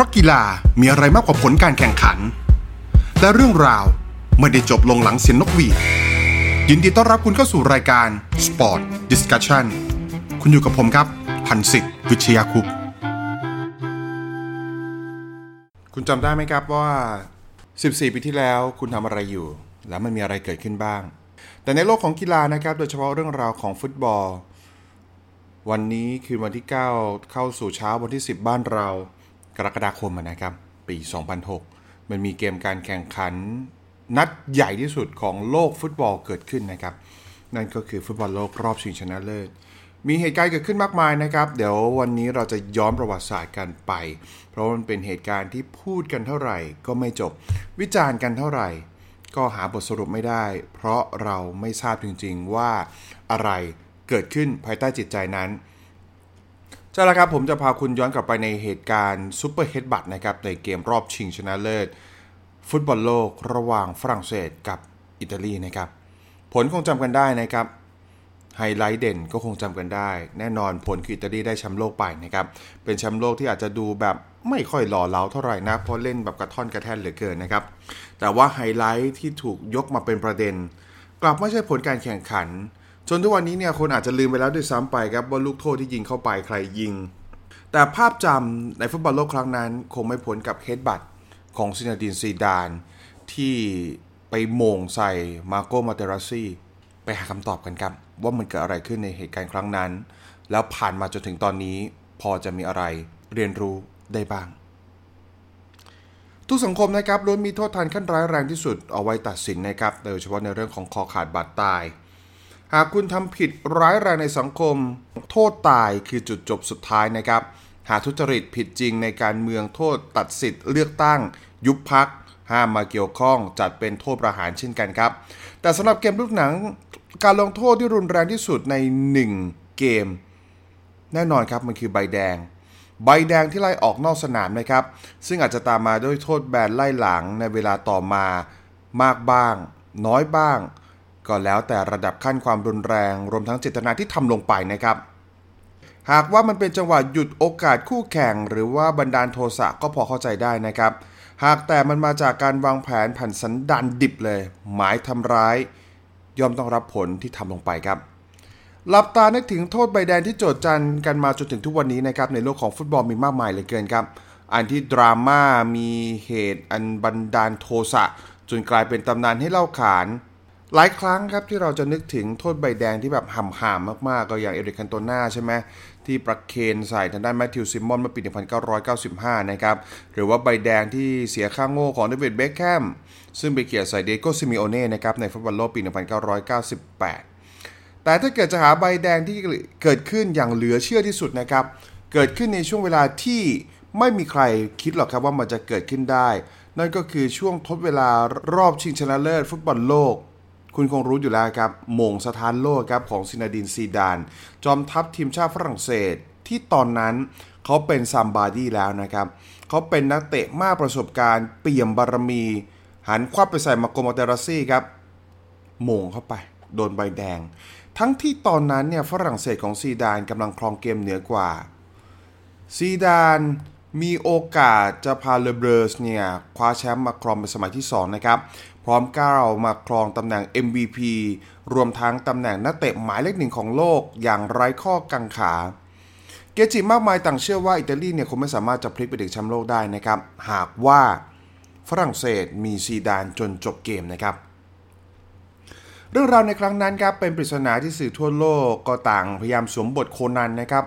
ราะกีฬามีอะไรมากกว่าผลการแข่งขัน และเรื่องราวไม่ได้จบลงหลังเสียงนกหวีด ยินดีต้อนรับคุณเข้าสู่รายการ Sport Discussion คุณอยู่กับผมครับ พันสิทธิ์วิชยาคุปต์คุณจำได้ไหมครับว่า 14 ปีที่แล้วคุณทำอะไรอยู่ แล้วมันมีอะไรเกิดขึ้นบ้าง แต่ในโลกของกีฬานะครับ โดยเฉพาะเรื่องราวของฟุตบอล วันนี้คือวันที่ 9 เข้าสู่เช้าวันที่ 10 บ้านเรา รกฎาคมนะครับ ปี 2006 มันมีเกมการแข่งขันนัดใหญ่ที่สุดของโลกฟุตบอลเกิดขึ้นนะครับ นั่นก็คือฟุตบอลโลกรอบชิงชนะเลิศ มีเหตุการณ์เกิดขึ้นมากมายนะครับ เดี๋ยววันนี้เราจะย้อนประวัติศาสตร์กันไป เพราะมันเป็นเหตุการณ์ที่พูดกันเท่าไหร่ ก็ไม่จบ วิจารณ์กันเท่าไหร่ ก็หาบทสรุปไม่ได้ เพราะเราไม่ทราบจริงๆว่าอะไรเกิดขึ้นภายใต้จิตใจนั้น ใช่แล้วครับผมจะพาคุณย้อนกลับไปในเหตุการณ์ super headbutt นะครับในเกมรอบชิงชนะเลิศ ฟุตบอลโลกระหว่างฝรั่งเศสกับอิตาลีนะครับ ผลคงจำกันได้นะครับไฮไลท์เด่นก็คงจำกันได้ แน่นอนผลคืออิตาลีได้แชมป์โลกไปนะครับ เป็นแชมป์โลกที่อาจจะดูแบบไม่ค่อยหล่อเหลาเท่าไหร่นะเพราะเล่นแบบกระท่อนกระแท่นเหลือเกินนะครับ แต่ว่าไฮไลท์ที่ถูกยกมาเป็นประเด็น กลับไม่ใช่ผลการแข่งขัน จนทุกวันนี้เนี่ยคนอาจจะลืมไปแล้วด้วยซ้ำไปครับว่าลูกโทษที่ยิงเข้าไปใครยิง แต่ภาพจำในฟุตบอลโลกครั้งนั้น คงไม่พ้นกับ headbutt ของซีเนดีนซีดาน ที่ไปโหม่งใส่มาร์โกมาเตรัซซี่ไปหาคำตอบกันครับ ว่ามันเกิดอะไรขึ้นในเหตุการณ์ครั้งนั้น แล้วผ่านมาจนถึงตอนนี้ พอจะมีอะไรเรียนรู้ได้บ้าง ทุกสังคมนะครับล้วนมีโทษทันขั้นร้ายแรงที่สุดเอาไว้ตัดสินนะครับโดยเฉพาะในเรื่องของคอขาดบาดตาย หากคุณทำผิดร้ายแรงในสังคม โทษตายคือจุดจบสุดท้ายนะครับ หากทุจริตผิดจริงในการเมืองโทษตัดสิทธิ์เลือกตั้ง ยุบพัก ห้ามมาเกี่ยวข้องจัดเป็นโทษประหารเช่นกันครับ แต่สำหรับเกมลูกหนัง การลงโทษที่รุนแรงที่สุดใน 1 เกม แน่นอนครับมันคือใบแดง ใบแดงที่ไล่ออกนอกสนามนะครับ ซึ่งอาจจะตามมาด้วยโทษแบนไล่หลังในเวลาต่อมามากบ้าง น้อยบ้าง ก็แล้วแต่ระดับขั้นความรุนแรงรวมทั้งเจตนาที่ทำลงไปนะครับ หากว่ามันเป็นจังหวะหยุดโอกาสคู่แข่ง หรือว่าบันดาลโทสะก็พอเข้าใจได้นะครับ หากแต่มันมาจากการวางแผนผันสันดานดิบเลย หมายทำร้าย ย่อมต้องรับผลที่ทำลงไปครับหลับตานึกถึงโทษใบแดงที่โจทย์จันกันมาจนถึงทุกวันนี้นะครับในโลกของฟุตบอลมีมากมายเหลือเกินครับ อันที่ดราม่ามีเหตุอันบันดาลโทสะจนกลายเป็นตำนานให้เล่าขาน หลายครั้งครับที่เราจะนึกถึงโทษใบแดงที่แบบห่ำหามมากๆ ก็อย่างเอริกคันโตนาใช่ไหมที่ประเคนใส่ทางด้านแมทธิวซิมมอนเมื่อปี 1995 นะครับ หรือว่าใบแดงที่เสียค่างโง่ของเดวิดเบคแฮมซึ่งไปเขี่ยใส่ดิเอโกซิเมโอเน่นะครับในฟุตบอลโลกปี 1998 แต่ถ้าเกิดจะหาใบแดงที่เกิดขึ้นอย่างเหลือเชื่อที่สุดนะครับ เกิดขึ้นในช่วงเวลาที่ไม่มีใครคิดหรอกครับว่ามันจะเกิดขึ้นได้ นั่นก็คือช่วงทดเวลารอบชิงชนะเลิศฟุตบอลโลก คุณคงรู้อยู่แล้วครับโหม่งสะท้านโลกครับของซีเนดีนซีดาน จอมทัพทีมชาติฝรั่งเศส ที่ตอนนั้นเขาเป็น somebody แล้วนะครับ เขาเป็นนักเตะมากประสบการณ์ เปี่ยมบารมี หันควับไปใส่มาร์โก มาเตรัซซี่ครับโหม่งเข้าไป โดนใบแดง ทั้งที่ตอนนั้นเนี่ยฝรั่งเศสของซีดานกำลังครองเกมเหนือกว่า ซีดาน มีโอกาสจะพาเลเบลอส์เนี่ยคว้าแชมป์มาครองเป็นสมัยที่ 2 นะครับ พร้อมก้าวมาครองตำแหน่ง MVP รวมทั้งตำแหน่งนักเตะหมายเลขหนึ่งของโลกอย่างไร้ข้อกังขา เกจิมากมายต่างเชื่อว่าอิตาลีเนี่ยคงไม่สามารถจะพลิกไปถึงแชมป์โลกได้นะครับ หากว่าฝรั่งเศสมีซีดานจนจบเกมนะครับ เรื่องราวในครั้งนั้นครับเป็นปริศนาที่สื่อทั่วโลกก็ต่างพยายามสวมบทโคนันนะครับ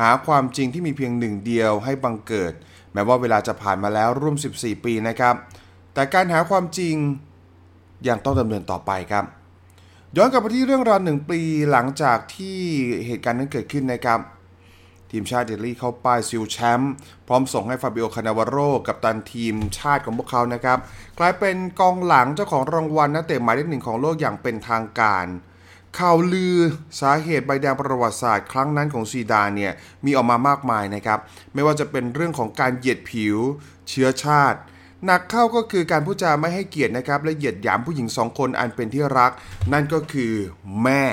หาความจริงที่มีเพียงหนึ่งเดียวให้บังเกิด แม้ว่าเวลาจะผ่านมาแล้วร่วม 14 ปีนะครับ แต่การหาความจริงยังต้องดำเนินต่อไปครับ ย้อนกลับไปที่เรื่องราวหนึ่งปีหลังจากที่เหตุการณ์นั้นเกิดขึ้นนะครับ ทีมชาติอิตาลีเข้าป้ายซิลแชมป์พร้อมส่งให้ฟาบิโอคานาวาโรกับตันทีมชาติของพวกเขานะครับ กลายเป็นกองหลังเจ้าของรางวัลนักเตะหมายเลขหนึ่งของโลกอย่างเป็นทางการ ข่าวลือสาเหตุใบแดงประวัติศาสตร์ครั้งนั้นของซีดานเนี่ยมีออกมามากมายนะครับ ไม่ว่าจะเป็นเรื่องของการเหยียดผิว เชื้อชาติ หนักเข้าก็คือการพูดจาไม่ให้เกียรตินะครับ และเหยียดหยามผู้หญิงสองคนอันเป็นที่รัก นั่นก็คือแม่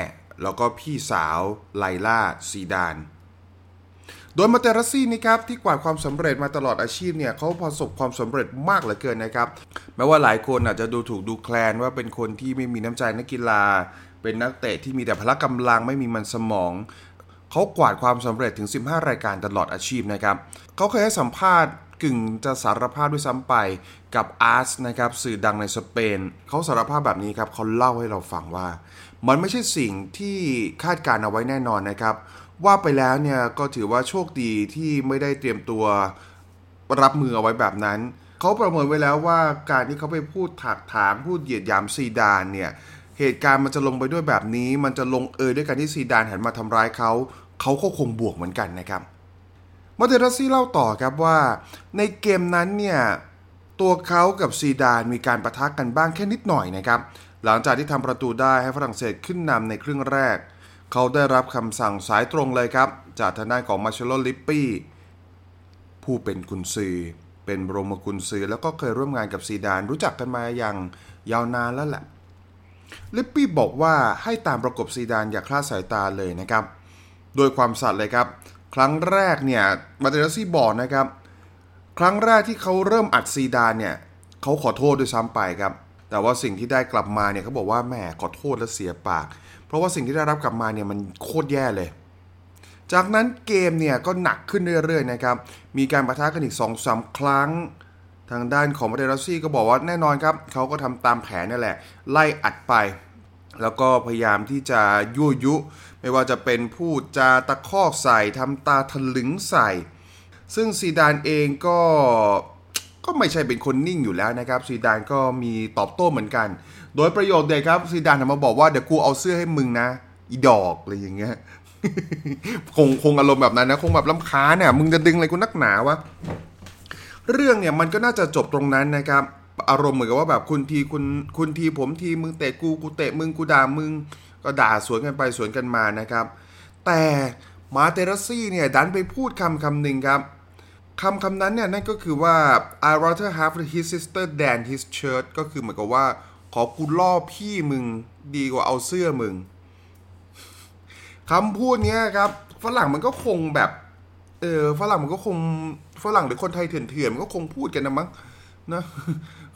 แล้วก็พี่สาวไลล่าซีดานโดยมาเตราซี่นะครับที่กวาดความสำเร็จมาตลอดอาชีพเนี่ยเขาประสบความสำเร็จมากเหลือเกินนะครับแม้ว่าหลายคนอาจจะดูถูกดูแคลนว่าเป็นคนที่ไม่มีน้ำใจนักกีฬา เป็นนักเตะที่มีแต่พละกำลังไม่มีมันสมอง เขากวาดความสำเร็จถึง 15 รายการตลอดอาชีพนะครับ เขาเคยให้สัมภาษณ์กึ่งจะสารภาพด้วยซ้ำไปกับอาร์สนะครับสื่อดังในสเปน เขาสารภาพแบบนี้ครับเขาเล่าให้เราฟังว่า มันไม่ใช่สิ่งที่คาดการเอาไว้แน่นอนนะครับ ว่าไปแล้วเนี่ยก็ถือว่าโชคดีที่ไม่ได้เตรียมตัวรับมือเอาไว้แบบนั้น เขาประเมินไว้แล้วว่าการที่เขาไปพูดถักถางพูดเหยียดหยามซีดานเนี่ย เหตุการณ์มันจะลงเอยด้วยแบบนี้ มันจะลงเอยด้วยการที่ซีดานหันมาทำร้ายเขา เขาก็คงบวกเหมือนกันนะครับมาเตรัซซี่เล่าต่อครับว่า ในเกมนั้นเนี่ยตัวเขากับซีดานมีการประทะกกันบ้างแค่นิดหน่อยนะครับ หลังจากที่ทำประตูได้ให้ฝรั่งเศสขึ้นนำในครึ่งแรก เขาได้รับคำสั่งสายตรงเลยครับ จากทางด้านของมาร์เชลโลลิปปี้ผู้เป็นกุนซือ เป็นบรมกุนซือแล้วก็เคยร่วมงานกับซีดานรู้จักกันมาอย่างยาวนานแล้วแหละ ลิปปี้บอกว่าให้ตามประกบซีดานอย่าคลาดสายตาเลยนะครับ โดยความสัตย์เลยครับ ครั้งแรกเนี่ยมาเตอร์ซี่บอกนะครับ ครั้งแรกที่เขาเริ่มอัดซีดานเนี่ยเขาขอโทษด้วยซ้ำไปครับ แต่ว่าสิ่งที่ได้กลับมาเนี่ยเขาบอกว่าแหมขอโทษและเสียปาก เพราะว่าสิ่งที่ได้รับกลับมาเนี่ยมันโคตรแย่เลย จากนั้นเกมเนี่ยก็หนักขึ้นเรื่อยๆนะครับ มีการปะทะกันอีก2อสาครั้ง ทางด้านของมาเดรัสซี่ก็บอกว่าแน่นอนครับเขาก็ทำตามแผนนั่แหละ ไล่อัดไป แล้วก็พยายามที่จะยั่วยุ ไม่ว่าจะเป็นพูดจาตะคอกใส่ทำตาทะลึงใส่ ซึ่งซีดานเองก็ก็ไม่ใช่เป็นคนนิ่งอยู่แล้วนะครับซีดานก็มีตอบโต้เหมือนกัน โดยประโยคเด็ดครับซีดานมาบอกว่าเดี๋ยวกูเอาเสื้อให้มึงนะอีดอกอะไรอย่างเงี้ยคงคงอารมณ์แบบนั้นนะคงแบบลำค้าเนี่ยมึงจะดึงอะไรกูนักหนาวะ เรื่องเนี่ยมันก็น่าจะจบตรงนั้นนะครับอารมณ์เหมือนกับว่าแบบคุณทีคุณคุณทีผมทีมึงเตะกูกูเตะมึงกูด่ามึง ก็ด่าสวนกันไปสวนกันมานะครับ แต่มาเตรัสซี่เนี่ยดันไปพูดคำคำหนึ่งครับคำคำนั้นเนี่ยนั่นก็คือว่า I rather have his sister than his shirt ก็คือเหมือนกับว่า ขอกูล่อพี่มึงดีกว่าเอาเสื้อมึงคำพูดเนี้ยครับฝรั่งมันก็คงแบบ เออฝรั่งมันก็คงฝรั่งหรือคนไทยเถื่อนๆมันก็คงพูดกันนะมั้งนะ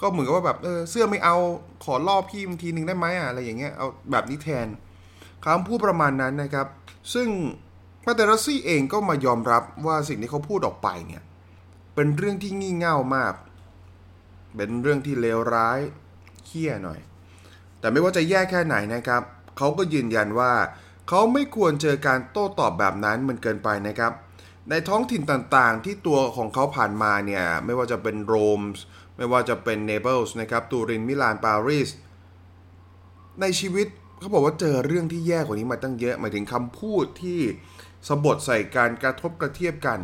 ก็เหมือนกับว่าแบบเออเสื้อไม่เอาขอล่อพี่มึงทีนึงได้ไหมอะอะไรอย่างเงี้ยเอาแบบนี้แทนคำพูดประมาณนั้นนะครับ ซึ่งมาเตอร์ซี่เองก็มายอมรับว่าสิ่งที่เขาพูดออกไปเนี่ย เป็นเรื่องที่งี่เง่ามาก เป็นเรื่องที่เลวร้ายเคี้ยหน่อย แต่ไม่ว่าจะแย่แค่ไหนนะครับ เขาก็ยืนยันว่า เขาไม่ควรเจอการโต้ตอบแบบนั้นมันเกินไปนะครับ ในท้องถิ่นต่างๆ ที่ตัวของเขาผ่านมาเนี่ย ไม่ว่าจะเป็นโรมส์ไม่ว่าจะเป็นเนเปิลส์นะครับตูรินมิลานปารีสในชีวิตเขาบอกว่าเจอเรื่องที่แย่กว่านี้มาตั้งเยอะหมายถึงคำพูดที่สบถใส่การกระทบกระเทียบกัน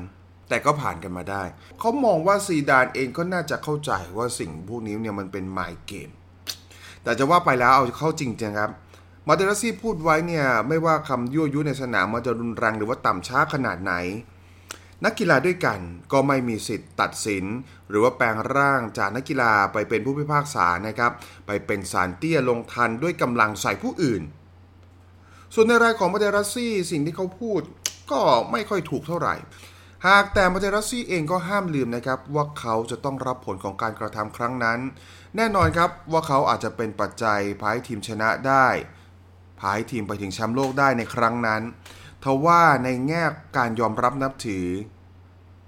แต่ก็ผ่านกันมาได้ เขามองว่าซีดานเองก็น่าจะเข้าใจว่าสิ่งพวกนี้เนี่ยมันเป็นไมเกมแต่จะว่าไปแล้วเอาเข้าจริงจังครับมาเตอร์ซี่พูดไว้เนี่ยไม่ว่าคำยั่วยุในสนามมันจะรุนแรงหรือว่าต่ำช้าขนาดไหน นักกีฬาด้วยกันก็ไม่มีสิทธิ์ตัดสิน หรือว่าแปลงร่างจากนักกีฬาไปเป็นผู้พิพากษานะครับ ไปเป็นศาลเตี้ยลงทัณฑ์ด้วยกำลังใส่ผู้อื่น ส่วนในรายของมาเตอร์ซี่สิ่งที่เขาพูดก็ไม่ค่อยถูกเท่าไหร่ หากแต่มาเตอร์ซี่เองก็ห้ามลืมนะครับ ว่าเขาจะต้องรับผลของการกระทำครั้งนั้น แน่นอนครับว่าเขาอาจจะเป็นปัจจัยพาให้ทีมชนะได้พาให้ทีมไปถึงแชมป์โลกได้ในครั้งนั้นทว่าในแง่การยอมรับนับถือ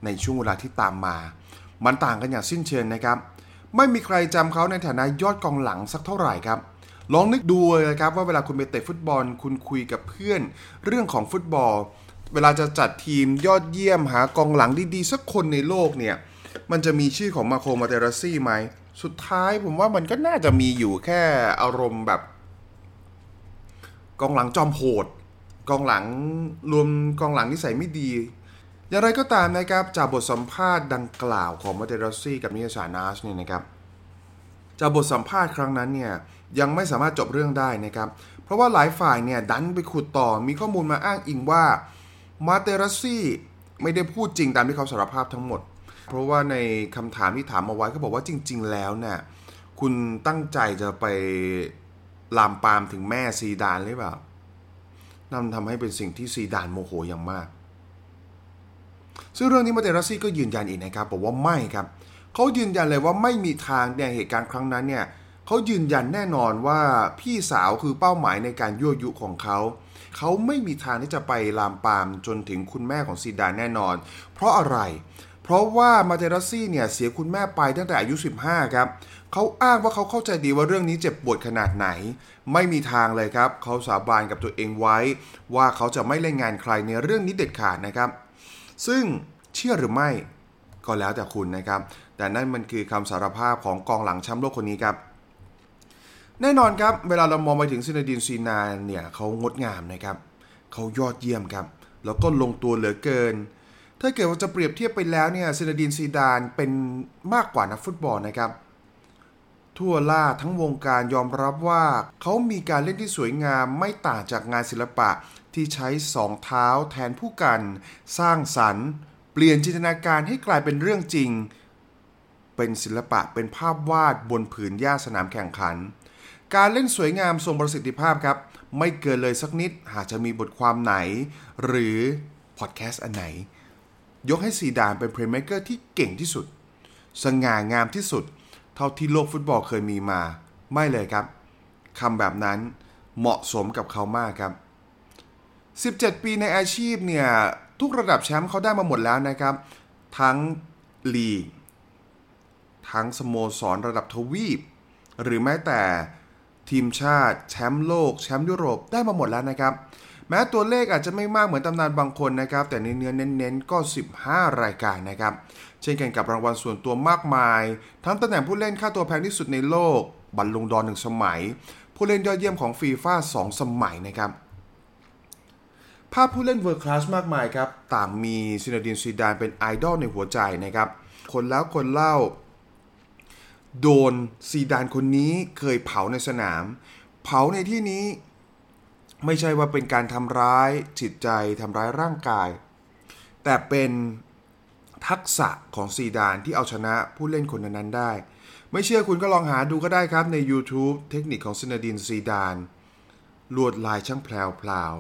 ในช่วงเวลาที่ตามมา มันต่างกันอย่างสิ้นเชิงนะครับ ไม่มีใครจำเขาในฐานะยอดกองหลังสักเท่าไหร่ครับ ลองนึกดูเลยครับว่าเวลาคุณไปเตะฟุตบอล คุณคุยกับเพื่อน เรื่องของฟุตบอล เวลาจะจัดทีมยอดเยี่ยมหากองหลังดีๆสักคนในโลกเนี่ย มันจะมีชื่อของมาโคมาเตราซี่ไหม สุดท้ายผมว่ามันก็น่าจะมีอยู่แค่อารมณ์แบบกองหลังจอมโหด กองหลังรวมกองหลังนิสัยไม่ดี อย่างไรก็ตามนะครับจากบทสัมภาษณ์ดังกล่าวของมาเตรซี่กับนิยสานาชเนี่ยนะครับจากบทสัมภาษณ์ครั้งนั้นเนี่ยยังไม่สามารถจบเรื่องได้นะครับ เพราะว่าหลายฝ่ายเนี่ยดันไปขุดต่อมีข้อมูลมาอ้างอิงว่ามาเตรซี่ไม่ได้พูดจริงตามที่เขาสารภาพทั้งหมด เพราะว่าในคำถามที่ถามเอาไว้เขาบอกว่าจริง ๆ แล้วเนี่ยคุณตั้งใจจะไปลามปามถึงแม่ซีดานหรือเปล่านั่นทำให้เป็นสิ่งที่ซีดานโมโหอย่างมาก ซึ่งเรื่องนี้มาเตรัสซี่ก็ยืนยันอีกนะครับบอกว่าไม่ครับเขายืนยันเลยว่าไม่มีทางในเหตุการณ์ครั้งนั้นเนี่ยเขายืนยันแน่นอนว่าพี่สาวคือเป้าหมายในการยั่วยุของเขา เขาไม่มีทางที่จะไปลามปามจนถึงคุณแม่ของซีดานแน่นอน เพราะอะไร เพราะว่ามาเตรัสซี่เนี่ยเสียคุณแม่ไปตั้งแต่อายุ 15 ครับ เขาอ้างว่าเขาเข้าใจดีว่าเรื่องนี้เจ็บปวดขนาดไหน ไม่มีทางเลยครับ เขาสาบานกับตัวเองไว้ ว่าเขาจะไม่เล่นงานใครในเรื่องนี้เด็ดขาดนะครับ ซึ่งเชื่อหรือไม่ก็แล้วแต่คุณนะครับ แต่นั่นมันคือคำสารภาพของกองหลังแชมป์โลกคนนี้ครับ แน่นอนครับเวลาเรามองไปถึงซีเนดีนซีดานเนี่ยเขางดงามนะครับเขายอดเยี่ยมครับ แล้วก็ลงตัวเหลือเกิน ถ้าเกิดว่าจะเปรียบเทียบไปแล้วเนี่ยซีเนดีนซีดานเป็นมากกว่านักฟุตบอลนะครับ ทั่วหล้าทั้งวงการยอมรับว่าเขามีการเล่นที่สวยงามไม่ต่างจากงานศิลปะ ที่ใช้สองเท้าแทนพู่กัน สร้างสรรค์ เปลี่ยนจินตนาการให้กลายเป็นเรื่องจริง เป็นศิลปะเป็นภาพวาดบนผืนหญ้าสนามแข่งขัน การเล่นสวยงามทรงประสิทธิภาพครับ ไม่เกินเลยสักนิดหากจะมีบทความไหน หรือพอดแคสต์อันไหน ยกให้ซีดานเป็นเพลย์เม k เกอร์ที่เก่งที่สุด สง่างามที่สุด เท่าที่โลกฟุตบอลเคยมีมา ไม่เลยครับคำแบบนั้นเหมาะสมกับเขามากครับ 17 ปีในอาชีพเนี่ย ทุกระดับแชมป์เขาได้มาหมดแล้วนะครับ ทั้งลีก ทั้งสโมสรระดับทวีป หรือแม้แต่ทีมชาติแชมป์โลก แชมป์ยุโรปได้มาหมดแล้วนะครับ แม้ตัวเลขอาจจะไม่มากเหมือนตำนานบางคนนะครับ แต่ในเนื้อเน้นๆก็ 15 รายการนะครับ เช่นกันกับรางวัลส่วนตัวมากมาย ทั้งตำแหน่งผู้เล่นค่าตัวแพงที่สุดในโลกบัลลงดอนหนึ่งสมัย ผู้เล่นยอดเยี่ยมของฟีฟ่าสองสมัยนะครับ ภาพผู้เล่น world class มากมายครับ ต่างมีซีเนดีนซีดานเป็นไอดอลในหัวใจนะครับ คนแล้วคนเล่า โดนซีดานคนนี้เคยเผาในสนาม เผาในที่นี้ ไม่ใช่ว่าเป็นการทำร้ายจิตใจทำร้ายร่างกาย แต่เป็นทักษะของซีดานที่เอาชนะผู้เล่นคนนั้นได้ ไม่เชื่อคุณก็ลองหาดูก็ได้ครับใน YouTube เทคนิคของซีเนดีนซีดานลวดลายช่างแพลวพลาว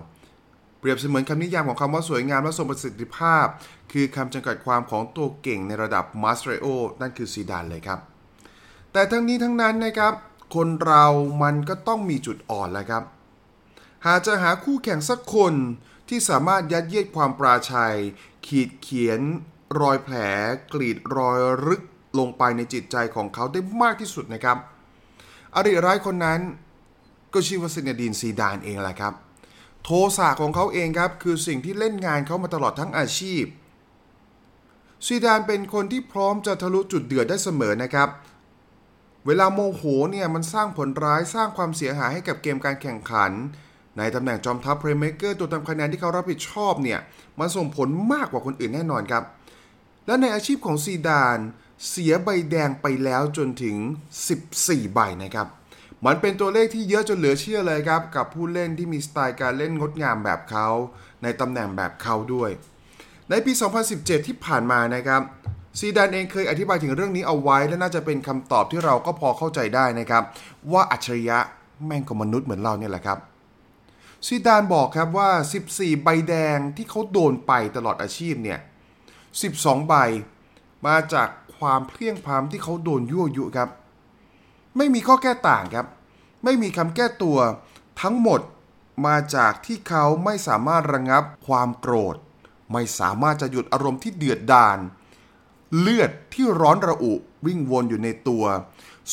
เปรียบเสมือนคำนิยามของคำว่าสวยงามและทรงประสิทธิภาพ คือคำจำกัดความของตัวเก่งในระดับมาสเตรโอนั่นคือซีดานเลยครับ แต่ทั้งนี้ทั้งนั้นนะครับ คนเรามันก็ต้องมีจุดอ่อนแหละครับ หากจะหาคู่แข่งสักคนที่สามารถยัดเยียดความปราชัย ขีดเขียน รอยแผล กรีดรอยรึกลงไปในจิตใจของเขาได้มากที่สุดนะครับอริร้ายคนนั้นก็ชื่อว่าซีเนดีนซีดานเองแหละครับ โทสะของเขาเองครับ คือสิ่งที่เล่นงานเขามาตลอดทั้งอาชีพซีดานเป็นคนที่พร้อมจะทะลุจุดเดือดได้เสมอนะครับ เวลาโมโหเนี่ยมันสร้างผลร้ายสร้างความเสียหายให้กับเกมการแข่งขัน ในตำแหน่งจอมทัพ playmaker ตัวทำคะแนนที่เขารับผิดชอบเนี่ยมันส่งผลมากกว่าคนอื่นแน่นอนครับ และในอาชีพของซีดานเสียใบแดงไปแล้วจนถึง 14 ใบนะครับ มันเป็นตัวเลขที่เยอะจนเหลือเชื่อเลยครับ กับผู้เล่นที่มีสไตล์การเล่นงดงามแบบเขา ในตำแหน่งแบบเขาด้วย ในปี 2017 ที่ผ่านมานะครับซีดานเองเคยอธิบายถึงเรื่องนี้เอาไว้ และน่าจะเป็นคำตอบที่เราก็พอเข้าใจได้นะครับ ว่าอัจฉริยะแม่งก็มนุษย์เหมือนเราเนี่ยแหละครับซีดานบอกครับว่า 14 ใบแดงที่เขาโดนไปตลอดอาชีพเนี่ย 12 ใบ มาจากความเพลียงพล้ำที่เขาโดนยั่วยุครับ ไม่มีข้อแก้ต่างครับ ไม่มีคำแก้ตัว ทั้งหมดมาจากที่เขาไม่สามารถระงับความโกรธ ไม่สามารถจะหยุดอารมณ์ที่เดือดดาลเลือดที่ร้อนระอุวิ่งวนอยู่ในตัว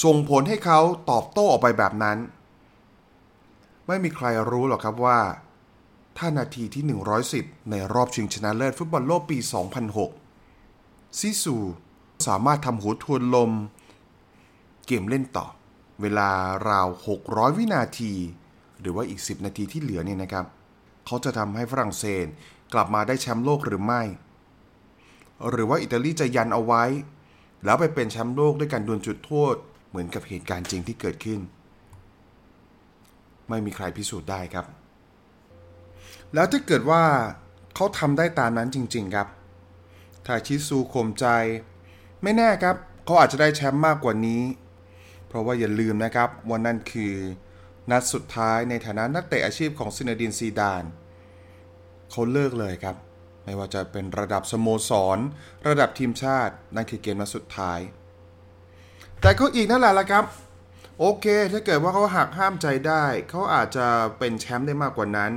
ส่งผลให้เขาตอบโต้ออกไปแบบนั้น ไม่มีใครรู้หรอกครับว่า ถ้านาทีที่ 110 ในรอบชิงชนะเลิศฟุตบอลโลกปี 2006 ซิซูสามารถทำหัวทวนลม เกมเล่นต่อ เวลาราว 600 วินาที หรือว่าอีก 10 นาทีที่เหลือเนี่ยนะครับ เขาจะทำให้ฝรั่งเศสกลับมาได้แชมป์โลกหรือไม่ หรือว่าอิตาลีจะยันเอาไว้ แล้วไปเป็นแชมป์โลกด้วยการดวลจุดโทษ เหมือนกับเหตุการณ์จริงที่เกิดขึ้น ไม่มีใครพิสูจน์ได้ครับ แล้วถ้าเกิดว่าเขาทำได้ตามนั้นจริง ๆครับถ้าชิซูข่มใจ ไม่แน่ครับ เขาอาจจะได้แชมป์มากกว่านี้ เพราะว่าอย่าลืมนะครับวันนั้นคือนัดสุดท้ายในฐานะนักเตะอาชีพของซินาดินซีดานเขาเลิกเลยครับ ไม่ว่าจะเป็นระดับสโมสร ระดับทีมชาติ นั่นคือเกมนัดสุดท้าย แต่ก็อีกนั่นแหละละครับ โอเค ถ้าเกิดว่าเขาหักห้ามใจได้ เขาอาจจะเป็นแชมป์ได้มากกว่านั้น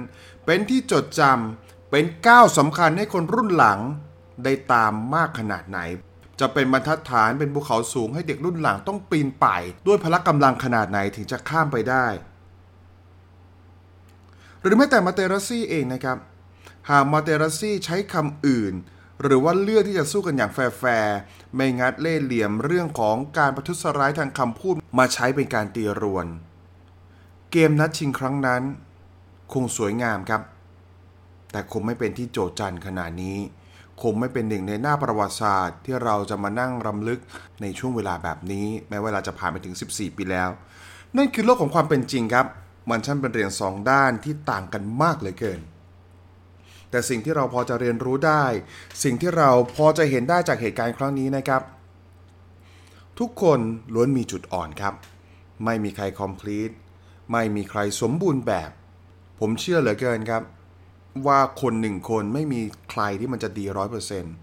เป็นที่จดจำเป็นก้าวสำคัญให้คนรุ่นหลังได้ตามมากขนาดไหน จะเป็นบรรทัดฐานเป็นภูเขาสูงให้เด็กรุ่นหลังต้องปีนป่าย ด้วยพละกำลังขนาดไหนถึงจะข้ามไปได้ หรือแม้แต่มาเตรัซี่เองนะครับ หากมาเตรัซี่ใช้คำอื่น หรือว่าเลือกที่จะสู้กันอย่างแฟร์ๆไม่งัดเล่ห์เหลี่ยมเรื่องของการประทุษร้ายทางคำพูดมาใช้เป็นการตีรวน เกมนัดชิงครั้งนั้น คงสวยงามครับ แต่คงไม่เป็นที่โจจันขนาดนี้ คงไม่เป็นหนึ่งในหน้าประวัติศาสตร์ ที่เราจะมานั่งรำลึกในช่วงเวลาแบบนี้ แม้เวลาจะผ่านไปถึง 14 ปีแล้ว นั่นคือโลกของความเป็นจริงครับ มันช่างเป็นเหรียญสองด้านที่ต่างกันมากเหลือเกิน แต่สิ่งที่เราพอจะเรียนรู้ได้ สิ่งที่เราพอจะเห็นได้จากเหตุการณ์ครั้งนี้นะครับ ทุกคนล้วนมีจุดอ่อนครับ ไม่มีใคร complete ไม่มีใครสมบูรณ์แบบ ผมเชื่อเหลือเกินครับ ว่าคนหนึ่งคนไม่มีใครที่มันจะดีร้อยเปอร์เซ็นต์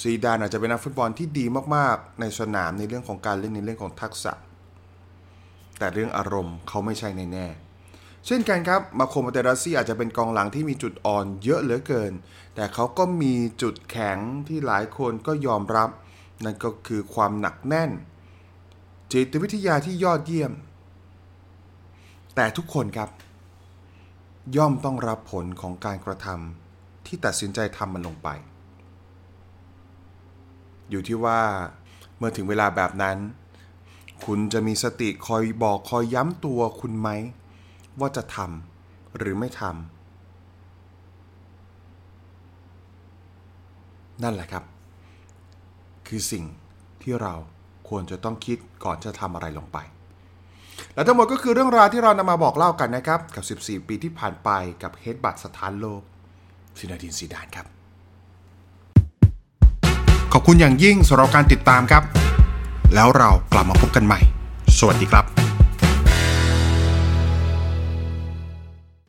ซีดานอาจจะเป็นนักฟุตบอลที่ดีมากๆ ในสนามในเรื่องของการเล่นในเรื่องของทักษะ แต่เรื่องอารมณ์เขาไม่ใช่แน่ เช่นกันครับ มาโคมาเตราซีอาจจะเป็นกองหลังที่มีจุดอ่อนเยอะเหลือเกิน แต่เขาก็มีจุดแข็งที่หลายคนก็ยอมรับ นั่นก็คือความหนักแน่น จิตวิทยาที่ยอดเยี่ยม แต่ทุกคนครับ ย่อมต้องรับผลของการกระทำที่ตัดสินใจทำมันลงไป อยู่ที่ว่าเมื่อถึงเวลาแบบนั้น คุณจะมีสติคอยบอกคอยย้ำตัวคุณไหม ว่าจะทำหรือไม่ทำนั่นแหละครับ คือสิ่งที่เราควรจะต้องคิดก่อนจะทำอะไรลงไป และทั้งหมดก็คือเรื่องราวที่เรานำมาบอกเล่ากันนะครับ กับ 14 ปีที่ผ่านไปกับเฮดบัตสถานโลกซินาดินซีดานครับ ขอบคุณอย่างยิ่งสำหรับการติดตามครับ แล้วเรากลับมาพบกันใหม่ สวัสดีครับ